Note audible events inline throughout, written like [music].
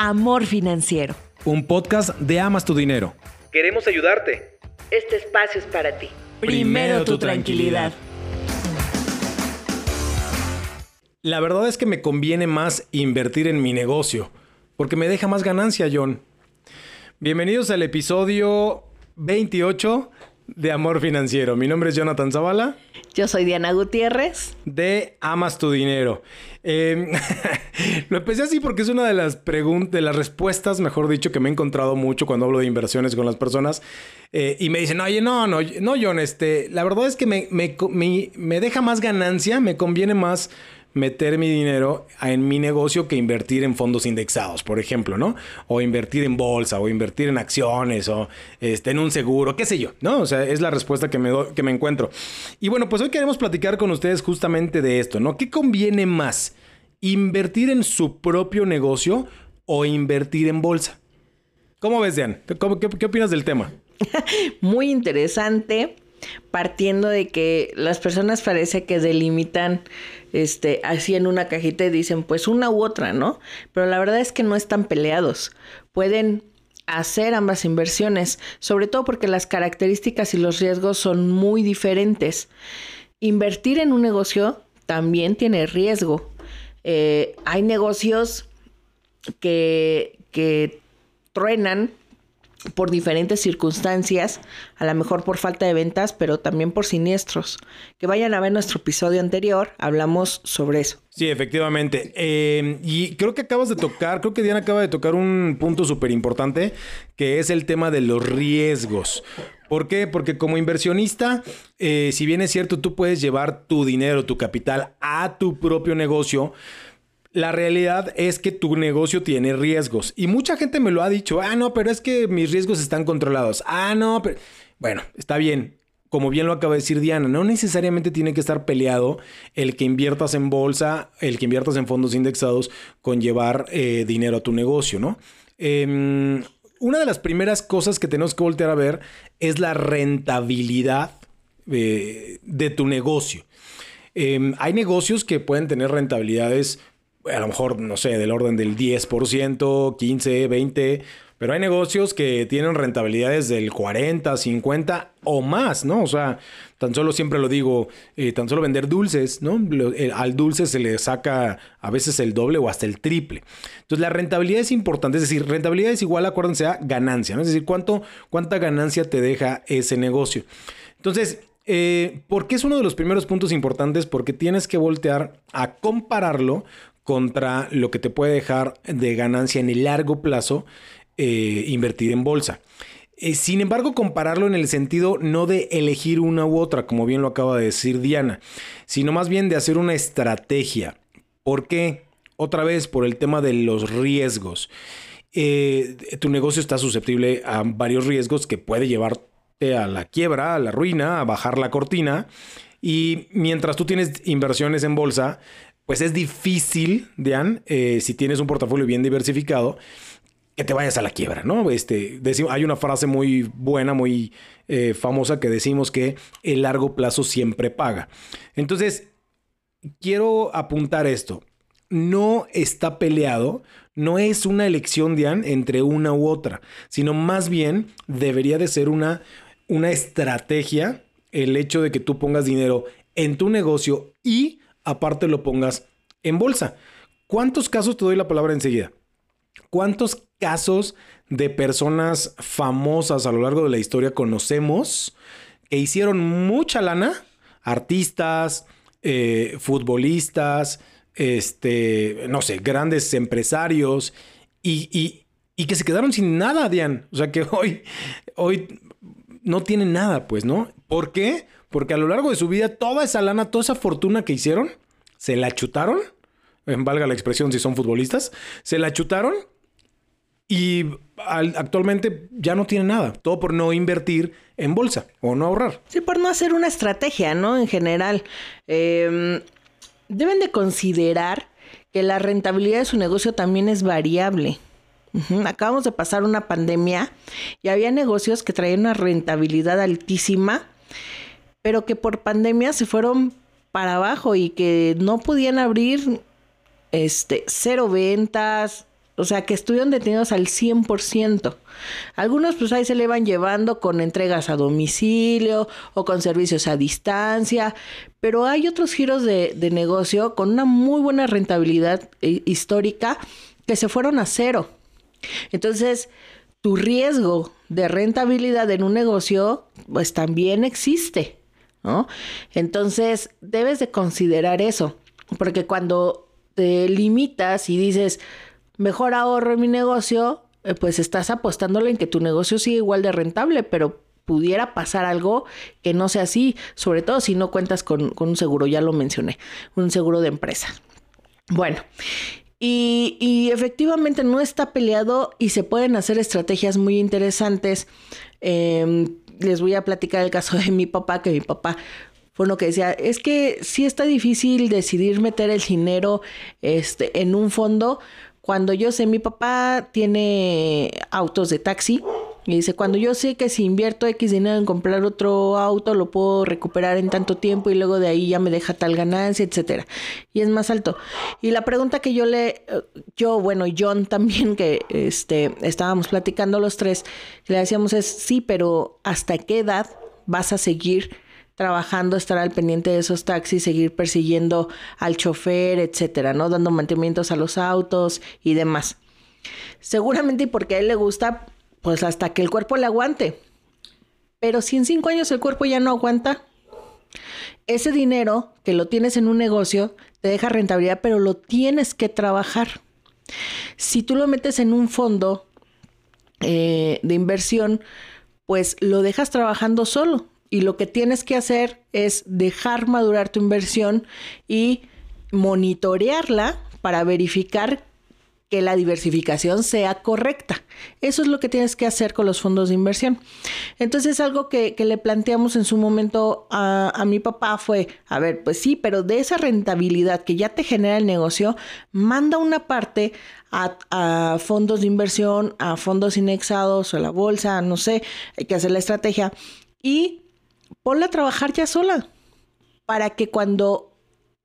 Amor Financiero. Un podcast de Amas tu Dinero. Queremos ayudarte. Este espacio es para ti. Primero tu tranquilidad. La verdad es que me conviene más invertir en mi negocio, porque me deja más ganancia, John. Bienvenidos al episodio 28 de Amor Financiero. Mi nombre es Jonathan Zavala. Yo soy Diana Gutiérrez. De Amas tu Dinero. Eh, [laughs] lo empecé así porque es una de las preguntas, de las respuestas, mejor dicho, que me he encontrado mucho cuando hablo de inversiones con las personas. Eh, y me dicen, oye, no, no, no, John, este, la verdad es que me, me, me deja más ganancia, me conviene más meter mi dinero en mi negocio que invertir en fondos indexados, por ejemplo, ¿no? O invertir en bolsa, o invertir en acciones, o este, en un seguro, qué sé yo, ¿no? O sea, es la respuesta que me, que me encuentro. Y bueno, pues hoy queremos platicar con ustedes justamente de esto, ¿no? ¿Qué conviene más? ¿Invertir en su propio negocio o invertir en bolsa? ¿Cómo ves, Dan? ¿Qué, qué opinas del tema? [laughs] Muy interesante partiendo de que las personas parece que delimitan este así en una cajita y dicen pues una u otra, ¿no? Pero la verdad es que no están peleados. Pueden hacer ambas inversiones, sobre todo porque las características y los riesgos son muy diferentes. Invertir en un negocio también tiene riesgo. Eh, hay negocios que, que truenan por diferentes circunstancias, a lo mejor por falta de ventas, pero también por siniestros. Que vayan a ver nuestro episodio anterior, hablamos sobre eso. Sí, efectivamente. Eh, y creo que acabas de tocar, creo que Diana acaba de tocar un punto súper importante, que es el tema de los riesgos. ¿Por qué? Porque como inversionista, eh, si bien es cierto, tú puedes llevar tu dinero, tu capital a tu propio negocio, la realidad es que tu negocio tiene riesgos. Y mucha gente me lo ha dicho, ah, no, pero es que mis riesgos están controlados. Ah, no, pero... Bueno, está bien. Como bien lo acaba de decir Diana, no necesariamente tiene que estar peleado el que inviertas en bolsa, el que inviertas en fondos indexados con llevar eh, dinero a tu negocio, ¿no? Em, una de las primeras cosas que tenemos que voltear a ver es la rentabilidad eh, de tu negocio. Em, hay negocios que pueden tener rentabilidades a lo mejor, no sé, del orden del 10%, 15, 20, pero hay negocios que tienen rentabilidades del 40, 50 o más, ¿no? O sea, tan solo siempre lo digo, eh, tan solo vender dulces, ¿no? al dulce se le saca a veces el doble o hasta el triple. Entonces, la rentabilidad es importante, es decir, rentabilidad es igual, acuérdense, a ganancia, ¿no? Es decir, ¿cuánto, cuánta ganancia te deja ese negocio. Entonces, eh, ¿por qué es uno de los primeros puntos importantes? Porque tienes que voltear a compararlo contra lo que te puede dejar de ganancia en el largo plazo eh, invertir en bolsa. Eh, sin embargo, compararlo en el sentido no de elegir una u otra, como bien lo acaba de decir Diana, sino más bien de hacer una estrategia. ¿Por qué? Otra vez por el tema de los riesgos. Eh, tu negocio está susceptible a varios riesgos que puede llevarte a la quiebra, a la ruina, a bajar la cortina. Y mientras tú tienes inversiones en bolsa, pues es difícil, Dian, eh, si tienes un portafolio bien diversificado, que te vayas a la quiebra, ¿no? Este, hay una frase muy buena, muy eh, famosa que decimos que el largo plazo siempre paga. Entonces, quiero apuntar esto. No está peleado, no es una elección, Dian, entre una u otra, sino más bien debería de ser una, una estrategia el hecho de que tú pongas dinero en tu negocio y aparte lo pongas en bolsa. ¿Cuántos casos te doy la palabra enseguida? ¿Cuántos casos de personas famosas a lo largo de la historia conocemos que hicieron mucha lana? Artistas, eh, futbolistas, este, no sé, grandes empresarios y, y, que se quedaron sin nada, Dian. O sea que [laughs] hoy, hoy no tienen nada, pues, ¿no? ¿Por qué? Porque a lo largo de su vida, toda esa lana, toda esa fortuna que hicieron, se la chutaron. Valga la expresión si son futbolistas. Se la chutaron y actualmente ya no tienen nada. Todo por no invertir en bolsa o no ahorrar. Sí, por no hacer una estrategia, ¿no? En general. Em, deben de considerar que la rentabilidad de su negocio también es variable. Acabamos de pasar una pandemia y había negocios que traían una rentabilidad altísima pero que por pandemia se fueron para abajo y que no podían abrir este cero ventas, o sea, que estuvieron detenidos al 100%. Algunos pues ahí se le van llevando con entregas a domicilio o con servicios a distancia, pero hay otros giros de, negocio con una muy buena rentabilidad eh, histórica que se fueron a cero. Entonces, tu riesgo de rentabilidad en un negocio pues también existe, Entonces, debes de considerar eso, porque cuando te limitas y dices, mejor ahorro en mi negocio, eh, pues estás apostándole en que tu negocio sigue igual de rentable, pero pudiera pasar algo que no sea así, sobre todo si no cuentas con, un seguro, ya lo mencioné, un seguro de empresa. Bueno, y, efectivamente no está peleado y se pueden hacer estrategias muy interesantes. Em, les voy a platicar el caso [laughs] de mi papá, que mi papá fue uno que decía, es que sí está difícil decidir meter el dinero este, en un fondo. Cuando yo sé, mi papá tiene autos de taxi y dice, cuando yo sé que si invierto X dinero en comprar otro auto, lo puedo recuperar en tanto tiempo y luego de ahí ya me deja tal ganancia, etcétera. Y es más alto. Y la pregunta que yo le, yo, bueno, John [laughs] también, que este, estábamos platicando los tres, le decíamos es, sí, pero ¿hasta qué edad vas a seguir trabajando, estar al pendiente de esos taxis, seguir persiguiendo al chofer, etcétera, ¿no? Dando mantenimientos a los autos y demás. Seguramente y porque a él le gusta, pues hasta que el cuerpo le aguante. Pero si en cinco años el cuerpo ya no aguanta, ese dinero que lo tienes en un negocio te deja rentabilidad, pero lo tienes que trabajar. Si tú lo metes en un fondo eh, de inversión, pues lo dejas trabajando solo. Y lo que tienes que hacer es dejar madurar tu inversión y monitorearla para verificar que la diversificación sea correcta. Eso es lo que tienes que hacer con los fondos de inversión. Entonces, algo que, le planteamos en su momento a, mi papá fue, a ver, pues sí, pero de esa rentabilidad que ya te genera el negocio, manda una parte a, a fondos de inversión, a fondos indexados o a la bolsa, no sé, hay que hacer la estrategia y ponla a trabajar ya sola para que cuando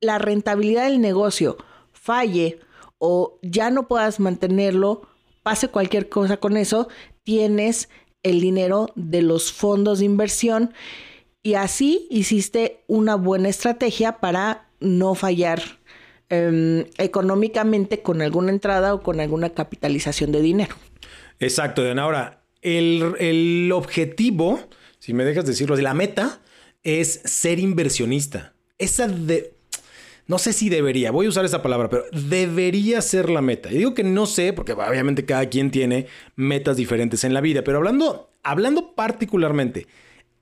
la rentabilidad del negocio falle, o ya no puedas mantenerlo, pase cualquier cosa con eso, tienes el dinero de los fondos de inversión y así hiciste una buena estrategia para no fallar em, económicamente con alguna entrada o con alguna capitalización de dinero. Exacto, Diana. Ahora, el, el objetivo, si me dejas decirlo la meta es ser inversionista. Esa de, no sé si debería, voy a usar esa palabra, pero debería ser la meta. Y digo que no sé, porque obviamente cada quien tiene metas diferentes en la vida, pero hablando, hablando particularmente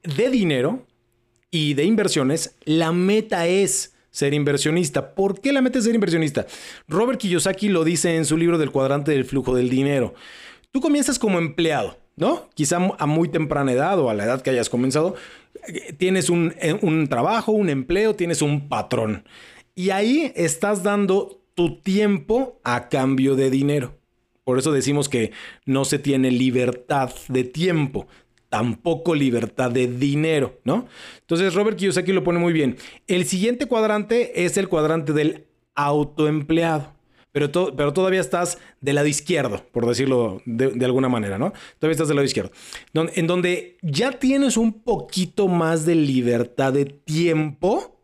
de dinero y de inversiones, la meta es ser inversionista. ¿Por qué la meta es ser inversionista? Robert Kiyosaki lo dice en su libro del cuadrante del flujo del dinero. Tú comienzas como empleado, ¿no? Quizá a muy temprana edad o a la edad que hayas comenzado, eh, tienes un, eh, un trabajo, un empleo, tienes un patrón. Y ahí estás dando tu tiempo a cambio de dinero. Por eso decimos que no se tiene libertad de tiempo, tampoco libertad de dinero, ¿no? Entonces Robert Kiyosaki lo pone muy bien. El siguiente cuadrante es el cuadrante del autoempleado. Pero, pero, todavía estás del lado izquierdo, por decirlo de, de, alguna manera, ¿no? Todavía estás del lado izquierdo. en donde ya tienes un poquito más de libertad de tiempo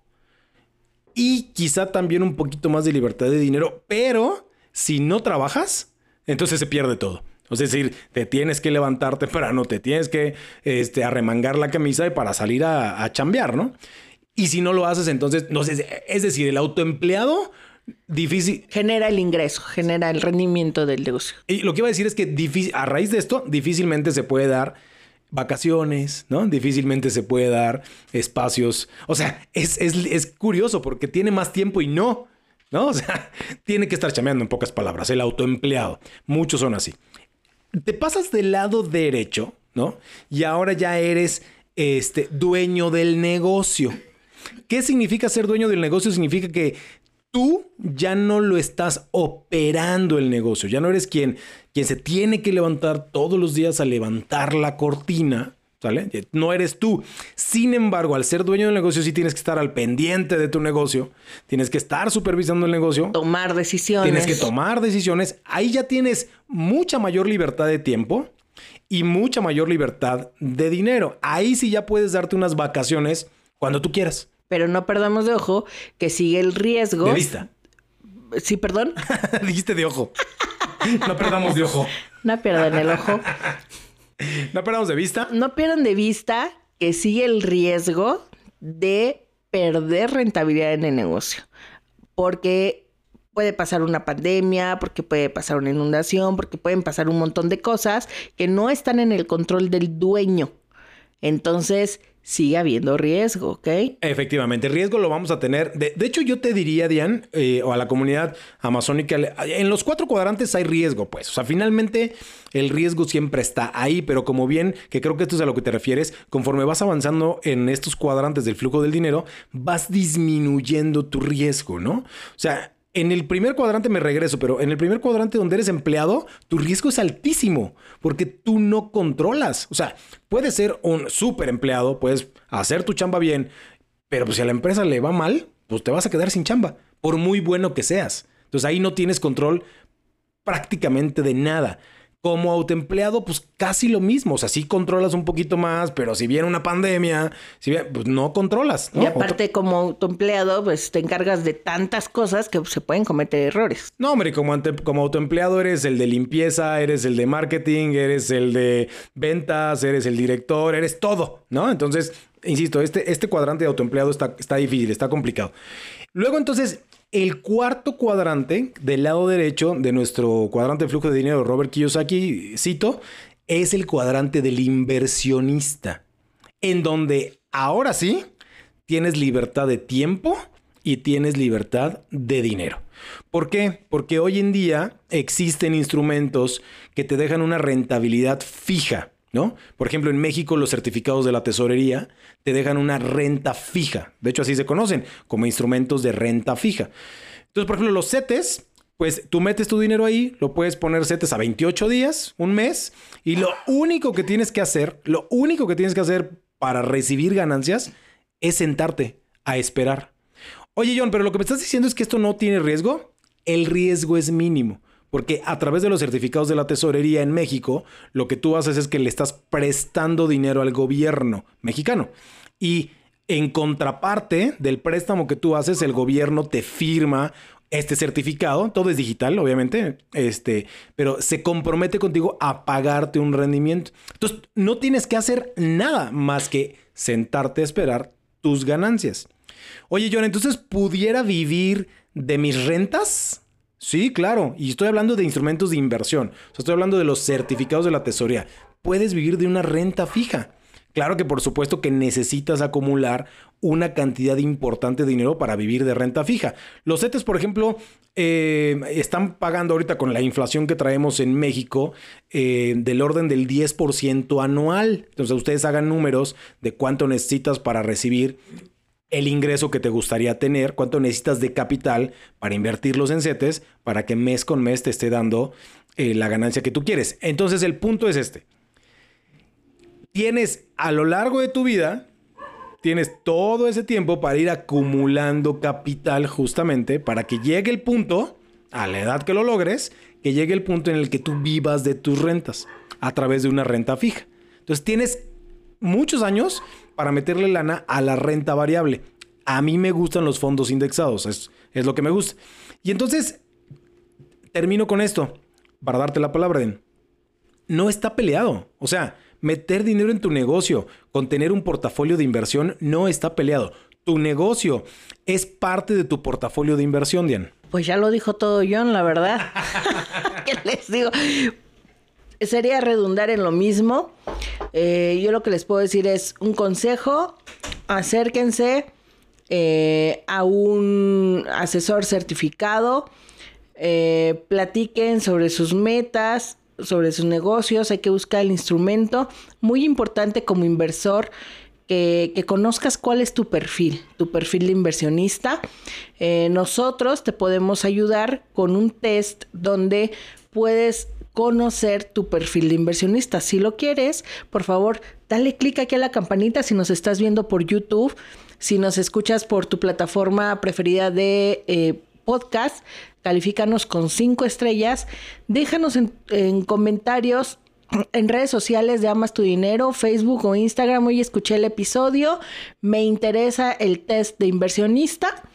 y quizá también un poquito más de libertad de dinero, pero si no trabajas, entonces se pierde todo. Es decir, te tienes que levantar temprano, te tienes que este, arremangar la camisa para salir a, a chambear, ¿no? Y si no lo haces, entonces, no sé, es decir, el autoempleado difícil. Genera el ingreso, genera el rendimiento del negocio. Y lo que iba a decir es que a raíz de esto, difícilmente se puede dar vacaciones, ¿no? Difícilmente se puede dar espacios. O sea, es, es, curioso porque tiene más tiempo y no, ¿no? O sea, [laughs] tiene que estar chameando en pocas palabras, el autoempleado. Muchos son así. Te pasas del lado derecho, ¿no? Y ahora ya eres este, dueño del negocio. ¿Qué significa ser dueño del negocio? Significa que tú ya no lo estás operando el negocio, ya no eres quien, quien se tiene que levantar todos los días a levantar la cortina, ¿Sale? No eres tú. Sin embargo, al ser dueño del negocio, sí tienes que estar al pendiente de tu negocio. Tienes que estar supervisando el negocio. Tomar decisiones. Tienes que tomar decisiones. Ahí ya tienes mucha mayor libertad de tiempo y mucha mayor libertad de dinero. Ahí sí ya puedes darte unas vacaciones cuando tú quieras. Pero no perdamos de ojo que sigue el riesgo. De vista. Sí, perdón. [laughs] Dijiste de ojo. No perdamos de ojo. No pierdan el ojo. No perdamos de vista. No pierdan de vista que sigue el riesgo de perder rentabilidad en el negocio. Porque puede pasar una pandemia, porque puede pasar una inundación, porque pueden pasar un montón de cosas que no están en el control del dueño. Entonces, sigue habiendo riesgo, ¿ok? Efectivamente, riesgo lo vamos a tener. De, hecho, yo te diría, Diane, eh, o a la comunidad amazónica, en los cuatro cuadrantes hay riesgo, pues. O sea, finalmente el riesgo siempre está ahí, pero como bien, que creo que esto es a lo que te refieres, conforme vas avanzando en estos cuadrantes del flujo del dinero, vas disminuyendo tu riesgo, ¿no? O sea, en el primer cuadrante me regreso, pero en el primer cuadrante donde eres empleado, tu riesgo es altísimo porque tú no controlas. O sea, puedes ser un súper empleado, puedes hacer tu chamba bien, pero pues si a la empresa le va mal, pues te vas a quedar sin chamba, por muy bueno que seas. Entonces ahí no tienes control prácticamente de nada. Como autoempleado, pues casi lo mismo. O sea, sí controlas un poquito más, pero si viene una pandemia, si viene, pues no controlas. Y aparte, como autoempleado, pues te encargas de tantas cosas que se pueden cometer errores. No, hombre, como, como autoempleado eres el de limpieza, eres el de marketing, eres el de ventas, eres el director, eres todo, ¿no? Entonces, insisto, este, este cuadrante de autoempleado está, está difícil, está complicado. Luego, entonces, el cuarto cuadrante del lado derecho de nuestro cuadrante de flujo de dinero, Robert Kiyosaki, cito, es el cuadrante del inversionista, en donde ahora sí tienes libertad de tiempo y tienes libertad de dinero. ¿Por qué? Porque hoy en día existen instrumentos que te dejan una rentabilidad fija. Por ejemplo, en México los certificados de la tesorería te dejan una renta fija. De hecho, así se conocen, como instrumentos de renta fija. Entonces, por ejemplo, los CETES, pues tú metes tu dinero ahí, lo puedes poner CETES a 28 días, un mes, y lo único que tienes que hacer, lo único que tienes que hacer para recibir ganancias es sentarte a esperar. Oye, John, pero lo que me estás diciendo es que esto no tiene riesgo. El riesgo es mínimo. Porque a través de los certificados de la tesorería en México, lo que tú haces es que le estás prestando dinero al gobierno mexicano. Y en contraparte del préstamo que tú haces, el gobierno te firma este certificado, todo es digital, obviamente, este, pero se compromete contigo a pagarte un rendimiento. Entonces, no tienes que hacer nada más que sentarte a esperar tus ganancias. Oye, John, entonces, ¿pudiera vivir de mis rentas? Sí, claro. Y estoy hablando de instrumentos de inversión. estoy hablando de los certificados de la tesorería. Puedes vivir de una renta fija. Claro que por supuesto que necesitas acumular una cantidad importante de dinero para vivir de renta fija. Los CETES, por ejemplo, eh, están pagando ahorita con la inflación que traemos en México eh, del orden del 10% anual. Entonces ustedes hagan números de cuánto necesitas para recibir el ingreso que te gustaría tener, cuánto necesitas de capital para invertirlos en CETES para que mes con mes te esté dando eh, la ganancia que tú quieres. Entonces el punto es este. Tienes a lo largo de tu vida, tienes todo ese tiempo para ir acumulando capital justamente para que llegue el punto, a la edad que lo logres, que llegue el punto en el que tú vivas de tus rentas a través de una renta fija. Entonces tienes muchos años para meterle lana a la renta variable. A mí me gustan los fondos indexados, es, es lo que me gusta. Y entonces, termino con esto, para darte la palabra, Den. No está peleado. O sea, meter dinero en tu negocio con tener un portafolio de inversión no está peleado. Tu negocio es parte de tu portafolio de inversión, Dian. Pues ya lo dijo todo John, la verdad. [laughs] [laughs] ¿Qué les digo? Sería redundar en lo mismo. Eh, yo lo que les puedo decir es un consejo, acérquense eh, a un asesor certificado, eh, platiquen sobre sus metas, sobre sus negocios, hay que buscar el instrumento. Muy importante como inversor. Que, que, conozcas cuál es tu perfil, tu perfil de inversionista. nosotros te podemos ayudar con un test donde puedes conocer tu perfil de inversionista. Si lo quieres, por favor, dale clic aquí a la campanita si nos estás viendo por YouTube, si nos escuchas por tu plataforma preferida de eh, podcast, califícanos con cinco estrellas, déjanos en, en comentarios [clears throat] en redes sociales de Amas tu Dinero, Facebook o Instagram. Hoy escuché el episodio, me interesa el test de inversionista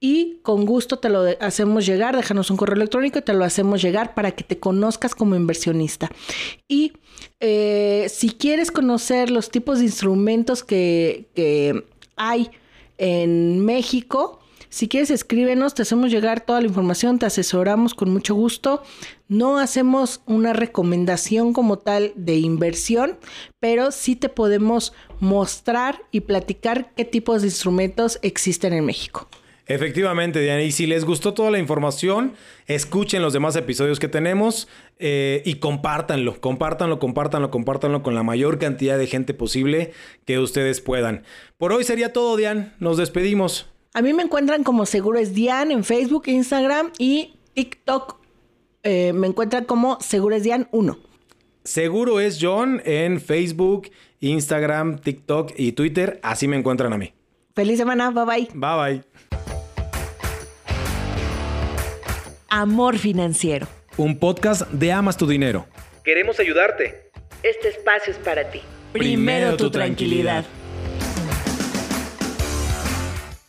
y con gusto te lo hacemos llegar. Déjanos un correo electrónico y te lo hacemos llegar para que te conozcas como inversionista. Y eh, si quieres conocer los tipos de instrumentos que, que hay en México, si quieres, escríbenos, te hacemos llegar toda la información, te asesoramos con mucho gusto. No hacemos una recomendación como tal de inversión, pero sí te podemos mostrar y platicar qué tipos de instrumentos existen en México. Efectivamente, Diana. Y si les gustó toda la información, escuchen los demás episodios que tenemos eh, y compártanlo, compártanlo, compártanlo, compártanlo con la mayor cantidad de gente posible que ustedes puedan. Por hoy sería todo, Dian. Nos despedimos. A mí me encuentran como Seguro es Dian en Facebook, Instagram y TikTok. Eh, me encuentran como Seguro es Dian 1. Seguro es John en Facebook, Instagram, TikTok y Twitter. Así me encuentran a mí. Feliz semana. Bye bye. Bye bye. Amor Financiero. Un podcast de Amas tu Dinero. Queremos ayudarte. Este espacio es para ti. Primero tu tranquilidad.